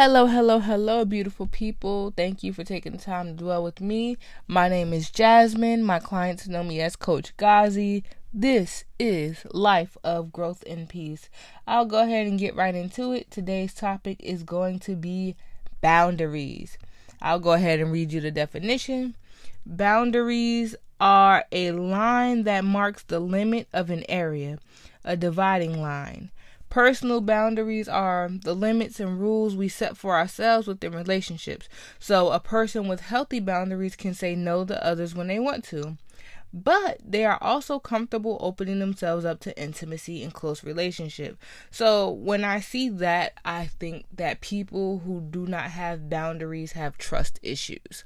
Hello, hello, hello, beautiful people. Thank you for taking the time to dwell with me. My name is Jasmine. My clients know me as Coach Gazi. This is Life of Growth and Peace. I'll go ahead and get right into it. Today's topic is going to be boundaries. I'll go ahead and read you the definition. Boundaries are a line that marks the limit of an area, a dividing line. Personal boundaries are the limits and rules we set for ourselves within relationships. So, a person with healthy boundaries can say no to others when they want to. But they are also comfortable opening themselves up to intimacy and close relationship. So, when I see that, I think that people who do not have boundaries have trust issues.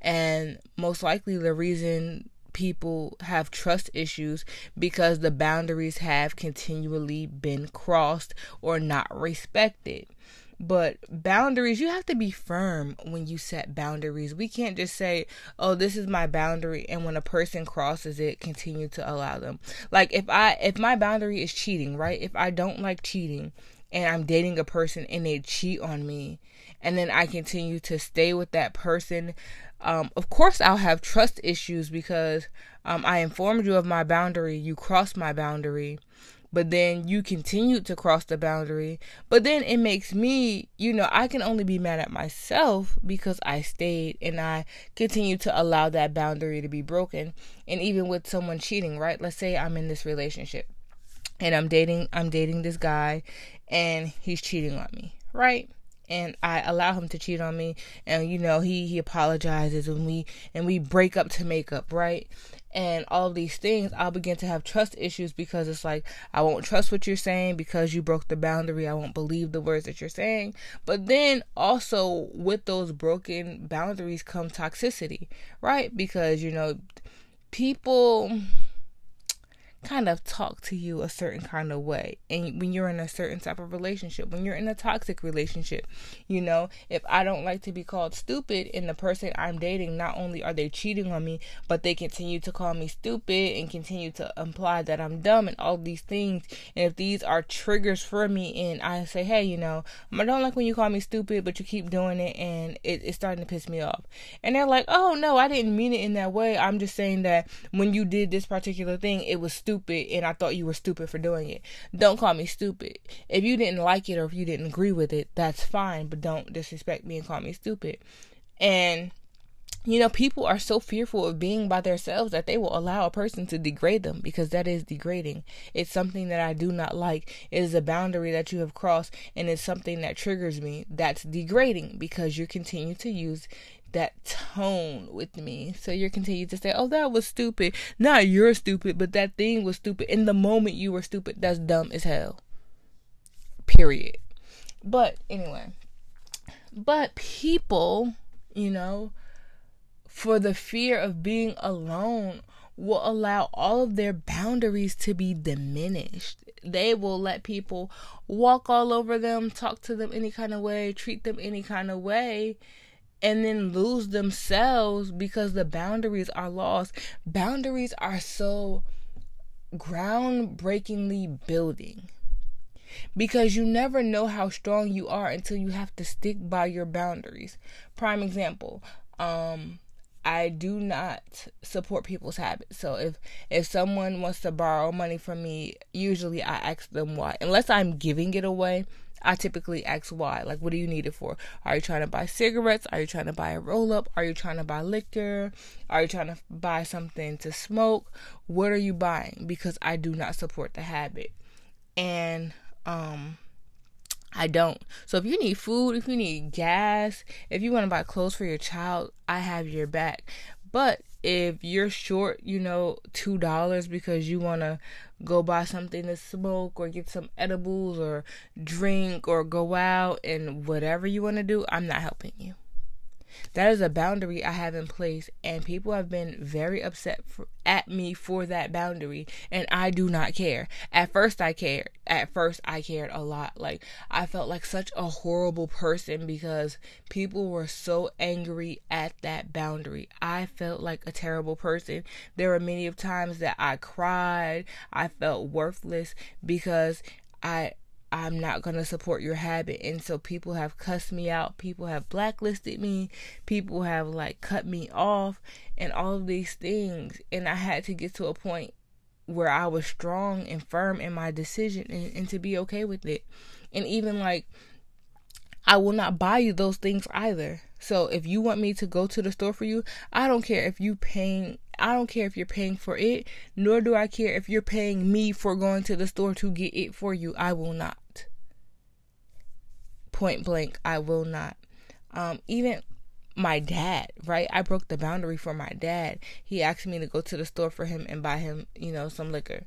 And most likely, the reason people have trust issues because the boundaries have continually been crossed or not respected. But boundaries, you have to be firm when you set boundaries. We can't just say, "Oh, this is my boundary," and when a person crosses it, continue to allow them. Like if I if my boundary is cheating, right? If I don't like cheating and I'm dating a person and they cheat on me, and then I continue to stay with that person um, of course, I'll have trust issues because um, I informed you of my boundary, you crossed my boundary, but then you continued to cross the boundary. But then it makes me, you know, I can only be mad at myself because I stayed and I continue to allow that boundary to be broken. And even with someone cheating, right? Let's say I'm in this relationship and I'm dating I'm dating this guy and he's cheating on me, right? And I allow him to cheat on me. And you know he he apologizes and we and we break up to make up right? And all these things I'll begin to have trust issues because it's like I won't trust what you're saying because you broke the boundary. I won't believe the words that you're saying. But then also with those broken boundaries come toxicity right? Because you know people kind of talk to you a certain kind of way. And when you're in a certain type of relationship, when you're in a toxic relationship, you know, if I don't like to be called stupid and the person I'm dating, not only are they cheating on me, but they continue to call me stupid and continue to imply that I'm dumb and all these things. And if these are triggers for me and I say, hey, you know, I don't like when you call me stupid, but you keep doing it and it, it's starting to piss me off. And they're like, oh, no, I didn't mean it in that way. I'm just saying that when you did this particular thing, it was stupid stupid and I thought you were stupid for doing it. Don't call me stupid. If you didn't like it or if you didn't agree with it, that's fine, but don't disrespect me and call me stupid. And you know, people are so fearful of being by themselves that they will allow a person to degrade them because that is degrading. It's something that I do not like. It is a boundary that you have crossed and it's something that triggers me. That's degrading because you continue to use that tone with me. So you're continuing to say, oh, that was stupid. Not you're stupid, but that thing was stupid. In the moment you were stupid, that's dumb as hell. Period. But anyway, but people, you know, for the fear of being alone, will allow all of their boundaries to be diminished. They will let people walk all over them, talk to them any kind of way, treat them any kind of way and then lose themselves because the boundaries are lost. Boundaries are so groundbreakingly building because you never know how strong you are until you have to stick by your boundaries. Prime example, um I do not support people's habits. So if if someone wants to borrow money from me, usually I ask them why. Unless I'm giving it away, I typically ask why. Like, what do you need it for? Are you trying to buy cigarettes? Are you trying to buy a roll up? Are you trying to buy liquor? Are you trying to buy something to smoke? What are you buying? Because I do not support the habit. And, um, I don't. So if you need food, if you need gas, if you want to buy clothes for your child, I have your back. But if you're short, you know, two dollars because you want to go buy something to smoke or get some edibles or drink or go out and whatever you want to do, I'm not helping you. That is a boundary I have in place, and people have been very upset for, at me for that boundary, and I do not care. At first, I cared. At first, I cared a lot. Like, I felt like such a horrible person because people were so angry at that boundary. I felt like a terrible person. There were many of times that I cried, I felt worthless because I I'm not going to support your habit. And so people have cussed me out. People have blacklisted me. People have like cut me off and all of these things. And I had to get to a point where I was strong and firm in my decision and, and to be okay with it. And even like, I will not buy you those things either. So if you want me to go to the store for you, I don't care if you paying I don't care if you're paying for it, nor do I care if you're paying me for going to the store to get it for you. I will not. Point blank, I will not. Um, even my dad, right? I broke the boundary for my dad. He asked me to go to the store for him and buy him, you know, some liquor.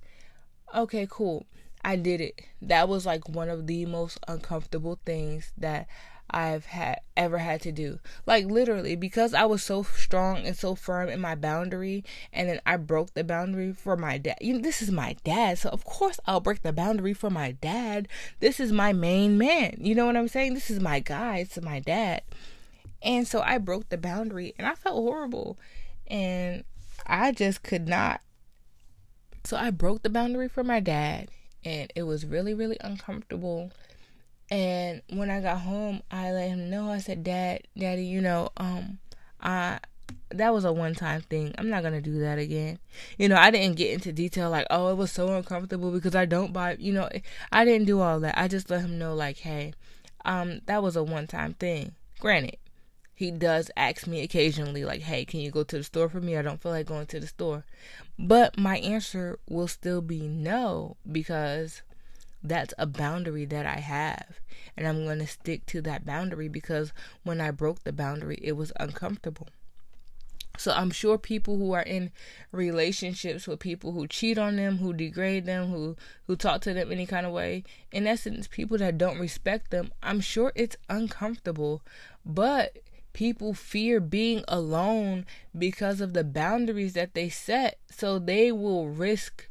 Okay, cool. I did it. That was like one of the most uncomfortable things that I've had ever had to do. Like literally because I was so strong and so firm in my boundary and then I broke the boundary for my dad. You know, this is my dad, so of course I'll break the boundary for my dad. This is my main man. You know what I'm saying? This is my guy, it's my dad. And so I broke the boundary and I felt horrible. And I just could not. So I broke the boundary for my dad and it was really really uncomfortable and when I got home, I let him know. I said, "Dad, Daddy, you know, um, I that was a one time thing. I'm not gonna do that again. You know, I didn't get into detail like, oh, it was so uncomfortable because I don't buy. You know, I didn't do all that. I just let him know like, hey, um, that was a one time thing. Granted, he does ask me occasionally like, hey, can you go to the store for me? I don't feel like going to the store, but my answer will still be no because that's a boundary that I have. And I'm going to stick to that boundary because when I broke the boundary, it was uncomfortable. So I'm sure people who are in relationships with people who cheat on them, who degrade them, who who talk to them any kind of way, in essence, people that don't respect them, I'm sure it's uncomfortable, but people fear being alone because of the boundaries that they set. So they will risk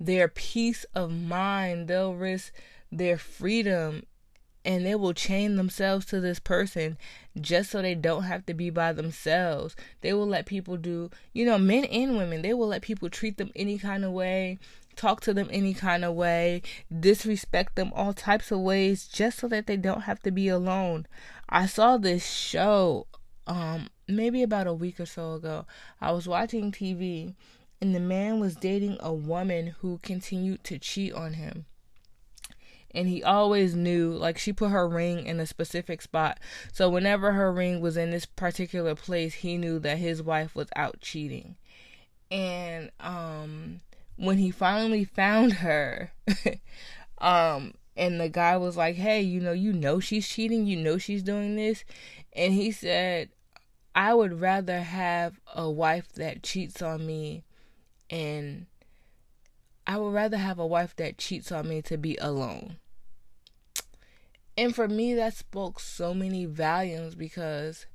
their peace of mind, they'll risk their freedom and they will chain themselves to this person just so they don't have to be by themselves. They will let people do, you know, men and women, they will let people treat them any kind of way, talk to them any kind of way, disrespect them all types of ways just so that they don't have to be alone. I saw this show um maybe about a week or so ago. I was watching TV and the man was dating a woman who continued to cheat on him. And he always knew, like, she put her ring in a specific spot. So, whenever her ring was in this particular place, he knew that his wife was out cheating. And, um, when he finally found her, um, and the guy was like, Hey, you know, you know she's cheating, you know she's doing this. And he said, I would rather have a wife that cheats on me and I would rather have a wife that cheats on me to be alone. And for me, that spoke so many volumes because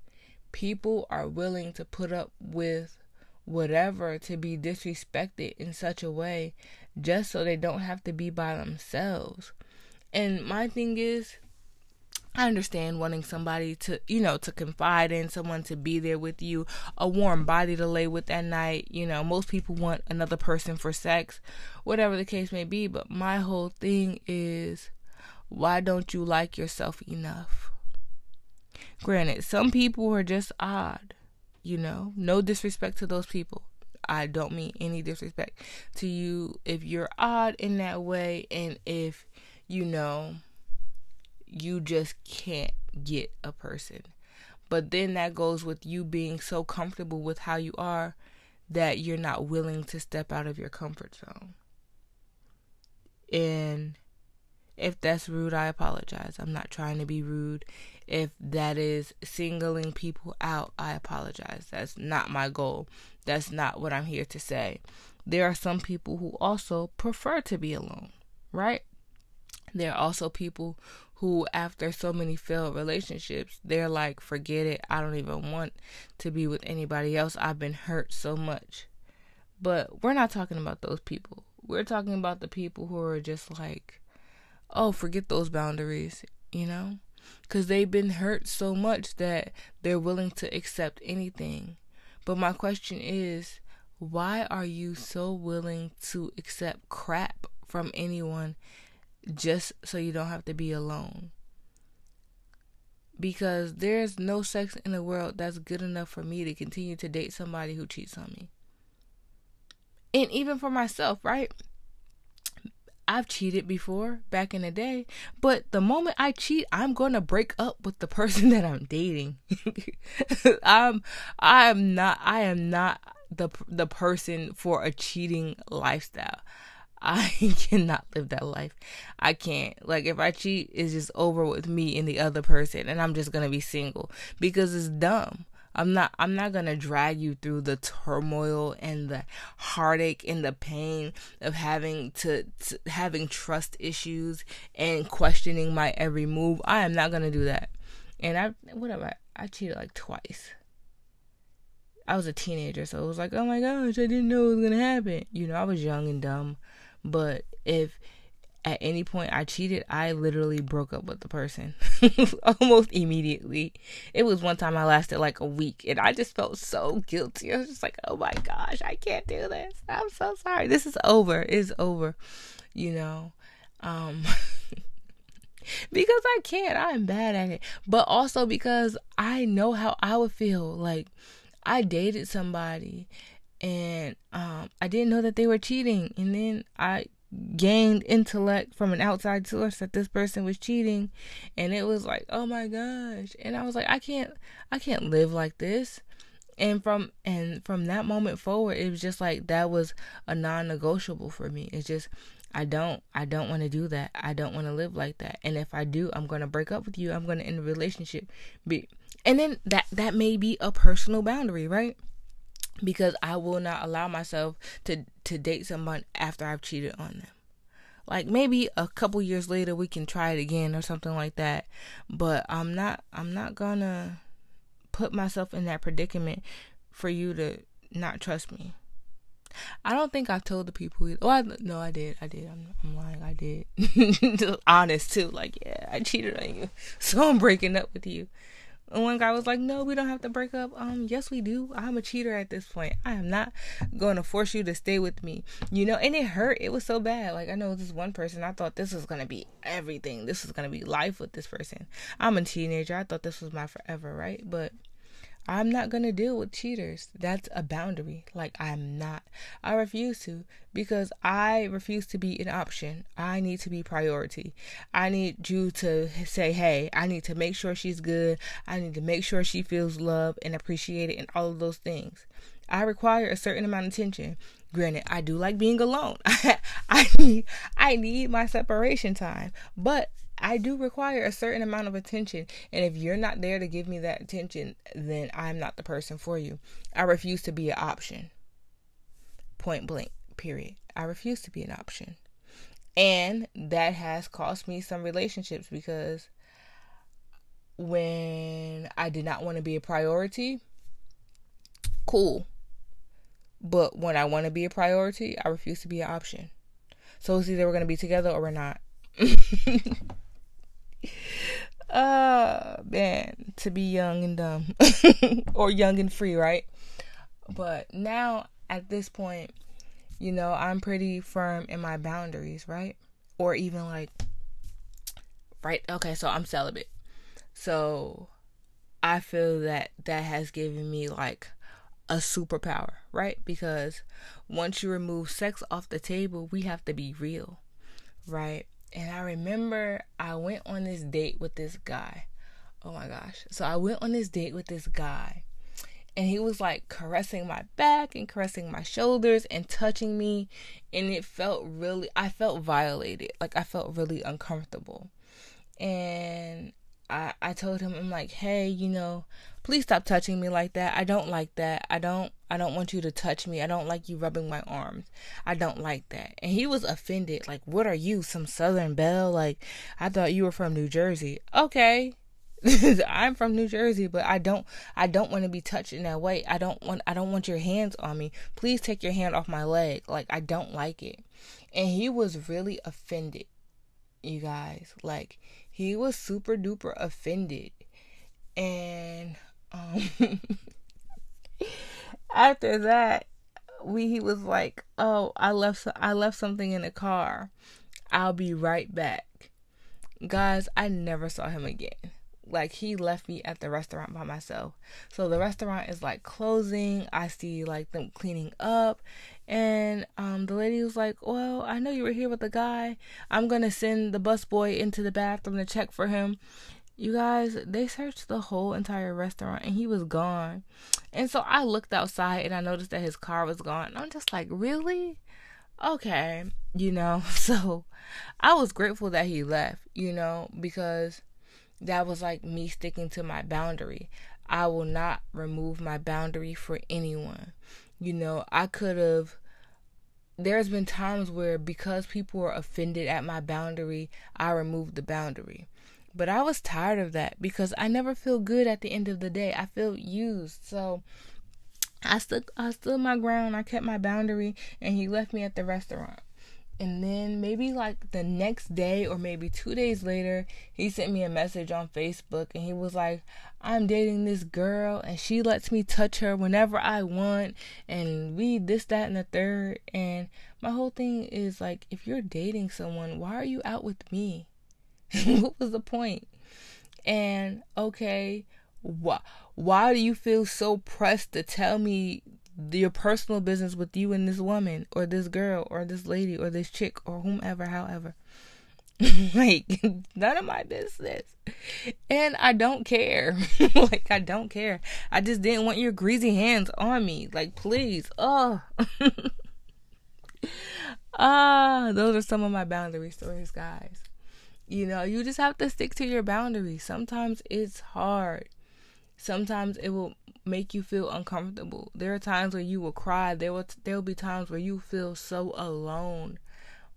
people are willing to put up with whatever to be disrespected in such a way just so they don't have to be by themselves. And my thing is, I understand wanting somebody to, you know, to confide in, someone to be there with you, a warm body to lay with at night. You know, most people want another person for sex, whatever the case may be. But my whole thing is, why don't you like yourself enough? Granted, some people are just odd, you know, no disrespect to those people. I don't mean any disrespect to you if you're odd in that way and if, you know, you just can't get a person. But then that goes with you being so comfortable with how you are that you're not willing to step out of your comfort zone. And if that's rude, I apologize. I'm not trying to be rude. If that is singling people out, I apologize. That's not my goal. That's not what I'm here to say. There are some people who also prefer to be alone, right? There are also people who, after so many failed relationships, they're like, forget it. I don't even want to be with anybody else. I've been hurt so much. But we're not talking about those people. We're talking about the people who are just like, oh, forget those boundaries, you know? Because they've been hurt so much that they're willing to accept anything. But my question is, why are you so willing to accept crap from anyone just so you don't have to be alone. Because there's no sex in the world that's good enough for me to continue to date somebody who cheats on me. And even for myself, right? I've cheated before back in the day, but the moment I cheat, I'm going to break up with the person that I'm dating. I'm I'm not I am not the the person for a cheating lifestyle. I cannot live that life. I can't. Like if I cheat, it's just over with me and the other person and I'm just going to be single because it's dumb. I'm not I'm not going to drag you through the turmoil and the heartache and the pain of having to, to having trust issues and questioning my every move. I am not going to do that. And I what whatever I cheated like twice. I was a teenager, so it was like, oh my gosh, I didn't know it was gonna happen. You know, I was young and dumb. But if at any point I cheated, I literally broke up with the person almost immediately. It was one time I lasted like a week and I just felt so guilty. I was just like, oh my gosh, I can't do this. I'm so sorry. This is over. It's over. You know? Um because I can't. I'm bad at it. But also because I know how I would feel. Like I dated somebody and um, I didn't know that they were cheating. And then I gained intellect from an outside source that this person was cheating, and it was like, oh my gosh! And I was like, I can't, I can't live like this. And from and from that moment forward, it was just like that was a non-negotiable for me. It's just I don't I don't want to do that. I don't want to live like that. And if I do, I'm going to break up with you. I'm going to end the relationship. Be and then that that may be a personal boundary, right? Because I will not allow myself to to date someone after I've cheated on them. Like maybe a couple years later we can try it again or something like that, but I'm not I'm not going to put myself in that predicament for you to not trust me. I don't think I've told the people. Either. Oh, I, no, I did. I did. I'm, I'm lying. I did. Honest too. Like, yeah, I cheated on you, so I'm breaking up with you. And one guy was like, "No, we don't have to break up." Um, yes, we do. I'm a cheater at this point. I am not going to force you to stay with me. You know, and it hurt. It was so bad. Like I know this one person. I thought this was gonna be everything. This was gonna be life with this person. I'm a teenager. I thought this was my forever, right? But I'm not going to deal with cheaters. That's a boundary. Like, I'm not. I refuse to because I refuse to be an option. I need to be priority. I need you to say, hey, I need to make sure she's good. I need to make sure she feels loved and appreciated and all of those things. I require a certain amount of attention. Granted, I do like being alone. I need I need my separation time. But I do require a certain amount of attention. And if you're not there to give me that attention, then I'm not the person for you. I refuse to be an option. Point blank, period. I refuse to be an option. And that has cost me some relationships because when I did not want to be a priority, cool. But when I want to be a priority, I refuse to be an option. So it's either we're going to be together or we're not. uh man to be young and dumb or young and free right? But now at this point you know i'm pretty firm in my boundaries right? Or even like right okay so i'm celibate. So i feel that that has given me like a superpower right? Because once you remove sex off the table we have to be real right and I remember I went on this date with this guy. Oh my gosh. So I went on this date with this guy. And he was like caressing my back and caressing my shoulders and touching me. And it felt really, I felt violated. Like I felt really uncomfortable. And I, I told him, I'm like, hey, you know, please stop touching me like that. I don't like that. I don't I don't want you to touch me. I don't like you rubbing my arms. I don't like that. And he was offended. Like, what are you, some Southern belle? Like, I thought you were from New Jersey. Okay. I'm from New Jersey, but I don't I don't want to be touched in that way. I don't want I don't want your hands on me. Please take your hand off my leg. Like I don't like it. And he was really offended. You guys, like he was super duper offended. And um, after that, we he was like, "Oh, I left I left something in the car." I'll be right back. Guys, I never saw him again. Like he left me at the restaurant by myself. So the restaurant is like closing. I see like them cleaning up and um the lady was like, "Well, I know you were here with the guy. I'm to send the busboy into the bathroom to check for him." You guys, they searched the whole entire restaurant and he was gone. And so I looked outside and I noticed that his car was gone. I'm just like, "Really?" Okay, you know. So I was grateful that he left, you know, because that was like me sticking to my boundary. I will not remove my boundary for anyone. You know, I could have there's been times where because people were offended at my boundary, I removed the boundary. But I was tired of that because I never feel good at the end of the day. I feel used. So I stood I stood my ground. I kept my boundary and he left me at the restaurant. And then maybe like the next day or maybe two days later, he sent me a message on Facebook and he was like, I'm dating this girl and she lets me touch her whenever I want and we this, that, and the third. And my whole thing is like, if you're dating someone, why are you out with me? what was the point? And okay, why why do you feel so pressed to tell me your personal business with you and this woman or this girl or this lady or this chick or whomever, however. like none of my business. And I don't care. like I don't care. I just didn't want your greasy hands on me. Like please. Oh. ah, those are some of my boundary stories, guys. You know, you just have to stick to your boundaries. Sometimes it's hard. Sometimes it will make you feel uncomfortable. There are times where you will cry. There will there will be times where you feel so alone.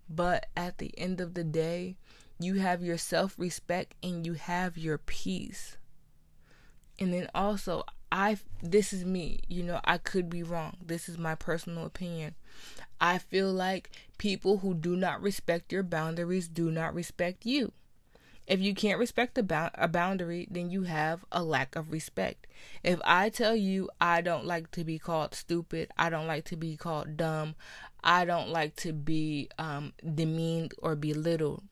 But at the end of the day, you have your self-respect and you have your peace. And then also, I this is me, you know, I could be wrong. This is my personal opinion. I feel like people who do not respect your boundaries do not respect you. If you can't respect a, ba- a boundary, then you have a lack of respect. If I tell you I don't like to be called stupid, I don't like to be called dumb, I don't like to be um, demeaned or belittled,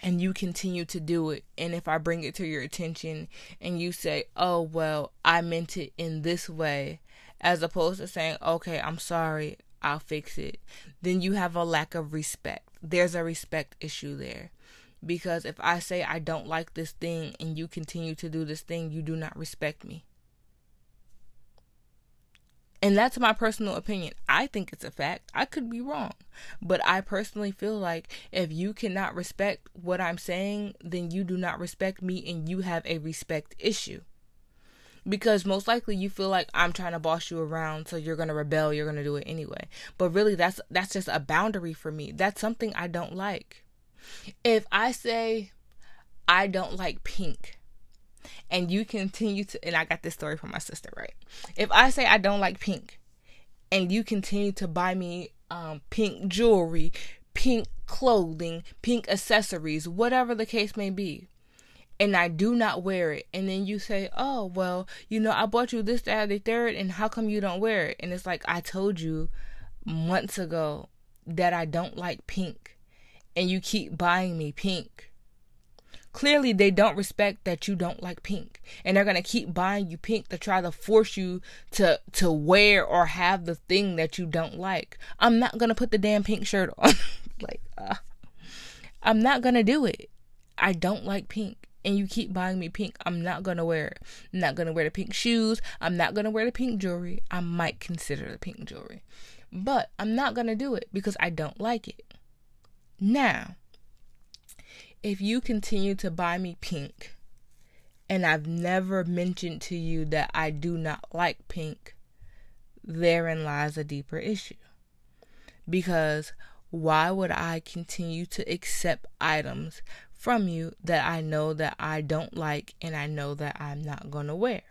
and you continue to do it, and if I bring it to your attention and you say, oh, well, I meant it in this way, as opposed to saying, okay, I'm sorry, I'll fix it, then you have a lack of respect. There's a respect issue there. Because if I say I don't like this thing and you continue to do this thing, you do not respect me. And that's my personal opinion. I think it's a fact. I could be wrong. But I personally feel like if you cannot respect what I'm saying, then you do not respect me and you have a respect issue. Because most likely you feel like I'm trying to boss you around so you're to rebel, you're to do it anyway. But really that's that's just a boundary for me. That's something I don't like. If I say I don't like pink and you continue to and I got this story from my sister, right? If I say I don't like pink and you continue to buy me um, pink jewelry, pink clothing, pink accessories, whatever the case may be, and I do not wear it, and then you say, "Oh, well, you know, I bought you this, that, the third, and how come you don't wear it?" And it's like I told you months ago that I don't like pink and you keep buying me pink. Clearly, they don't respect that you don't like pink, and they're gonna keep buying you pink to try to force you to to wear or have the thing that you don't like. I'm not gonna put the damn pink shirt on. like, uh, I'm not gonna do it. I don't like pink and you keep buying me pink, I'm not gonna wear it. I'm not gonna wear the pink shoes. I'm not gonna wear the pink jewelry. I might consider the pink jewelry, but I'm not gonna do it because I don't like it. Now, if you continue to buy me pink, and I've never mentioned to you that I do not like pink, therein lies a deeper issue. Because why would I continue to accept items from you that I know that I don't like and I know that I'm not going to wear?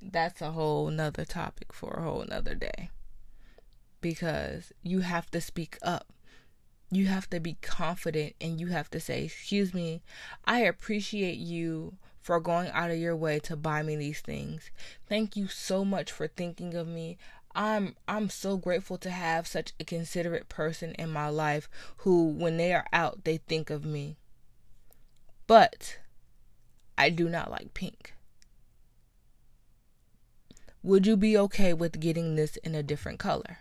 That's a whole nother topic for a whole nother day because you have to speak up. You have to be confident and you have to say, Excuse me, I appreciate you for going out of your way to buy me these things. Thank you so much for thinking of me. I'm I'm so grateful to have such a considerate person in my life who when they are out they think of me. But I do not like pink. Would you be okay with getting this in a different color?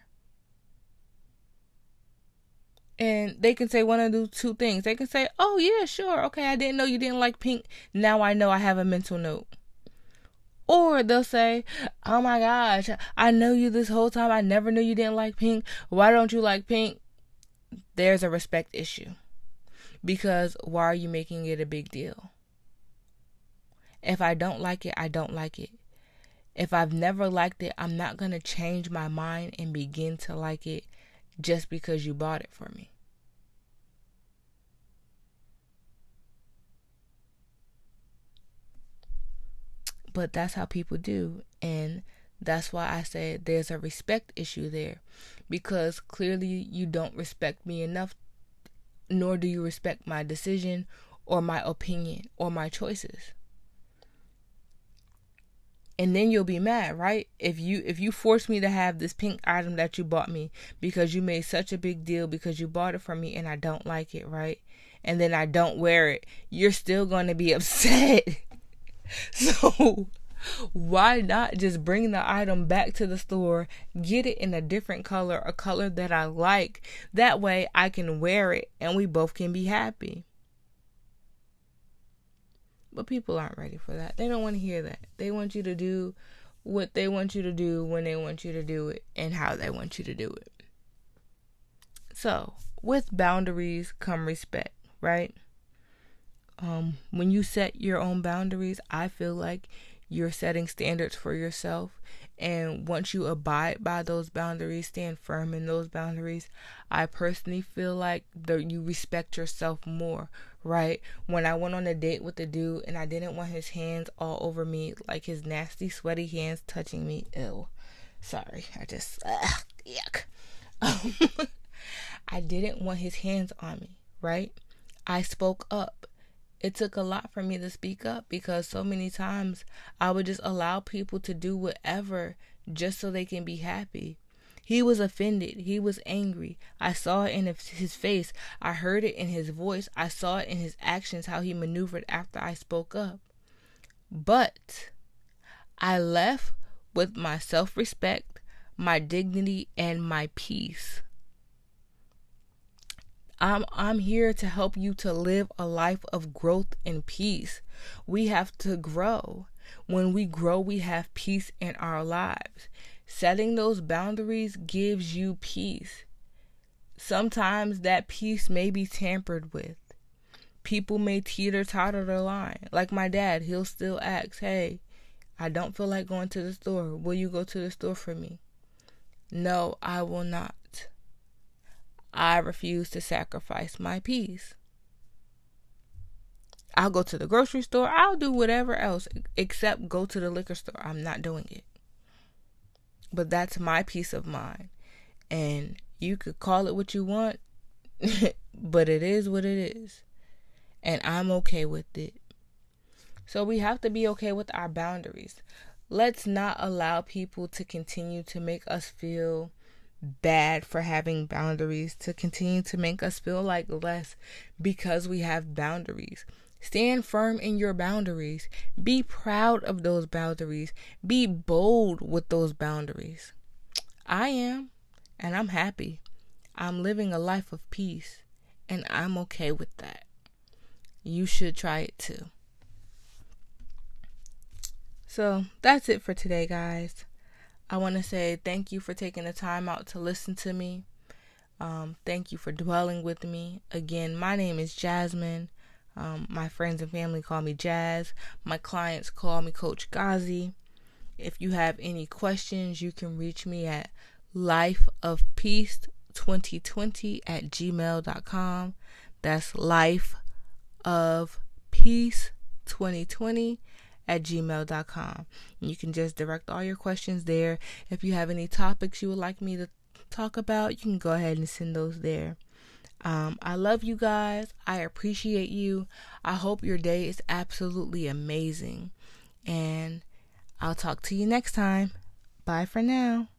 And they can say one of the two things. They can say, "Oh yeah, sure. Okay, I didn't know you didn't like pink. Now I know I have a mental note." Or they'll say, Oh my gosh, I know you this whole time. I never knew you didn't like pink. Why don't you like pink? There's a respect issue. Because why are you making it a big deal? If I don't like it, I don't like it. If I've never liked it, I'm not going to change my mind and begin to like it just because you bought it for me. But that's how people do. And that's why I said there's a respect issue there. Because clearly you don't respect me enough, nor do you respect my decision or my opinion or my choices. And then you'll be mad, right? If you if you force me to have this pink item that you bought me because you made such a big deal because you bought it from me and I don't like it, right? And then I don't wear it, you're still going to be upset. So why not just bring the item back to the store, get it in a different color, a color that I like. That way I can wear it and we both can be happy. But people aren't ready for that. They don't want to hear that. They want you to do what they want you to do when they want you to do it and how they want you to do it. So, with boundaries come respect, right? Um, when you set your own boundaries, I feel like you're setting standards for yourself. And once you abide by those boundaries, stand firm in those boundaries, I personally feel like the, you respect yourself more, right? When I went on a date with a dude and I didn't want his hands all over me, like his nasty, sweaty hands touching me, ew. Sorry, I just, ugh, yuck. I didn't want his hands on me, right? I spoke up it took a lot for me to speak up because so many times I would just allow people to do whatever just so they can be happy. He was offended. He was angry. I saw it in his face. I heard it in his voice. I saw it in his actions, how he maneuvered after I spoke up. But I left with my self respect, my dignity, and my peace. I'm I'm here to help you to live a life of growth and peace. We have to grow. When we grow, we have peace in our lives. Setting those boundaries gives you peace. Sometimes that peace may be tampered with. People may teeter totter the line. Like my dad, he'll still ask, Hey, I don't feel like going to the store. Will you go to the store for me? No, I will not. I refuse to sacrifice my peace. I'll go to the grocery store. I'll do whatever else except go to the liquor store. I'm not doing it. But that's my peace of mind. And you could call it what you want, but it is what it is. And I'm okay with it. So we have to be okay with our boundaries. Let's not allow people to continue to make us feel bad for having boundaries to continue to make us feel like less because we have boundaries. Stand firm in your boundaries. Be proud of those boundaries. Be bold with those boundaries. I am, and I'm happy. I'm living a life of peace, and I'm okay with that. You should try it too. So that's it for today, guys. I want to say thank you for taking the time out to listen to me. Um, thank you for dwelling with me. Again, my name is Jasmine. Um, my friends and family call me Jazz. My clients call me Coach Ghazi. If you have any questions, you can reach me at lifeofpeace2020 at gmail.com. That's life of peace 2020 at gmail.com. You can just direct all your questions there. If you have any topics you would like me to talk about, you can go ahead and send those there. Um, I love you guys. I appreciate you. I hope your day is absolutely amazing. And I'll talk to you next time. Bye for now.